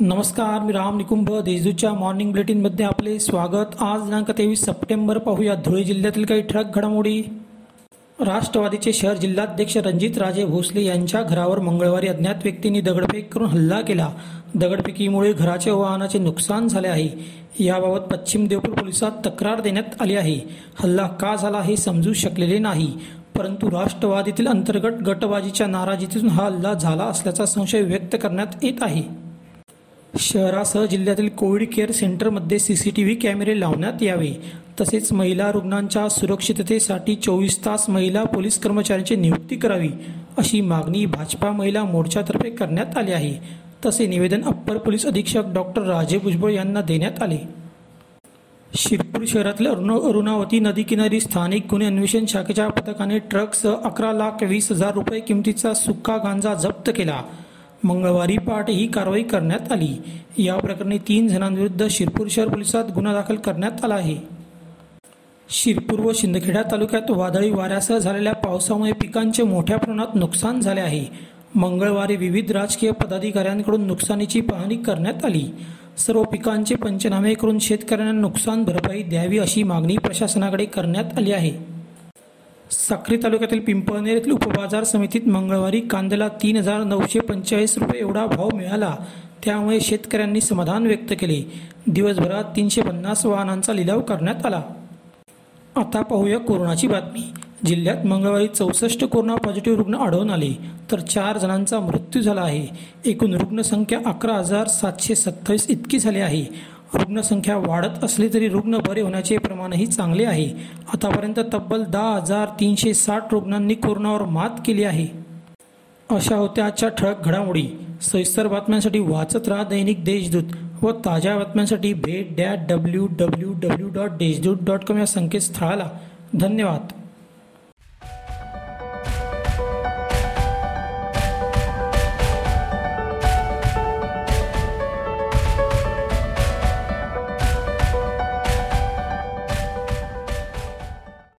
नमस्कार मी राम निकुंभ. देशदूतच्या मॉर्निंग बुलेटिनमध्ये आपले स्वागत. आज दिनांक तेवीस सप्टेंबर पाहूया. धुळे जिल्ह्यातील काही ठळक घडामोडी. राष्ट्रवादीचे शहर जिल्हाध्यक्ष रणजित राजे भोसले यांच्या घरावर मंगळवारी अज्ञात व्यक्तींनी दगडफेक करून हल्ला केला. दगडफेकीमुळे घराचे वाहनाचे नुकसान झाले आहे. याबाबत पश्चिम देवपूर पोलिसात तक्रार देण्यात आली आहे. हल्ला का झाला हे समजू शकलेले नाही. परंतु राष्ट्रवादीतील अंतर्गत गटबाजीच्या नाराजीतून हा हल्ला झाला असल्याचा संशय व्यक्त करण्यात येत आहे. शहरासह जिल्ह्यातील कोविड केअर सेंटरमध्ये सी सी टी व्ही कॅमेरे लावण्यात यावे. तसेच महिला रुग्णांच्या सुरक्षिततेसाठी चोवीस तास महिला पोलीस कर्मचाऱ्यांची नियुक्ती करावी अशी मागणी भाजपा महिला मोर्चातर्फे करण्यात आली आहे. तसे निवेदन अप्पर पोलीस अधीक्षक डॉक्टर राजे भुजबळ यांना देण्यात आले. शिरपूर शहरातील अरुण अरुणावती नदीकिनारी स्थानिक गुन्हे अन्वेषण शाखेच्या पथकाने ट्रकसह अकरा लाख वीस हजार रुपये किमतीचा सुक्का गांजा जप्त केला. मंगळवारी पहाटे ही कारवाई करण्यात आली. या प्रकरणी तीन जणांविरुद्ध शिरपूर शहर पोलिसात गुन्हा दाखल करण्यात आला आहे. शिरपूर व शिंदखेडा तालुक्यात वादळी वाऱ्यासह झालेल्या पावसामुळे पिकांचे मोठ्या प्रमाणात नुकसान झाले आहे. मंगळवारी विविध राजकीय पदाधिकाऱ्यांकडून नुकसानीची पाहणी करण्यात आली. सर्व पिकांचे पंचनामे करून शेतकऱ्यांना नुकसान भरपाई द्यावी अशी मागणी प्रशासनाकडे करण्यात आली आहे. साक्री तालुक्यातील पिंपळनेर येथील उपबाजार समितीत मंगळवारी कांद्याला तीन हजार नऊशे पंचेचाळीस रुपये एवढा भाव मिळाला. त्यामुळे शेतकऱ्यांनी समाधान व्यक्त केले. दिवसभरात तीनशे पन्नास वाहनांचा लिलाव करण्यात आला. आता पाहूया कोरोनाची बातमी. जिल्ह्यात मंगळवारी चौसष्ट कोरोना पॉझिटिव्ह रुग्ण आढळून आले. तर चार जणांचा मृत्यू झाला आहे. एकूण रुग्णसंख्या अकरा हजार सातशे सत्तावीस इतकी झाली आहे. रुग्णसंख्या वाढत असली तरी रुग्ण बरे होण्याचे प्रमाणही चांगले आहे. आतापर्यंत तब्बल दहा हजार तीनशे साठ रुग्णांनी कोरोनावर मात केली आहे. अशा होत्या आजच्या ठळक घडामोडी. सविस्तर बातम्यांसाठी वाचत राहा दैनिक देशदूत व ताज्या बातम्यांसाठी भेट that W W W dot Deshdoot dot com या संकेतस्थळाला. धन्यवाद.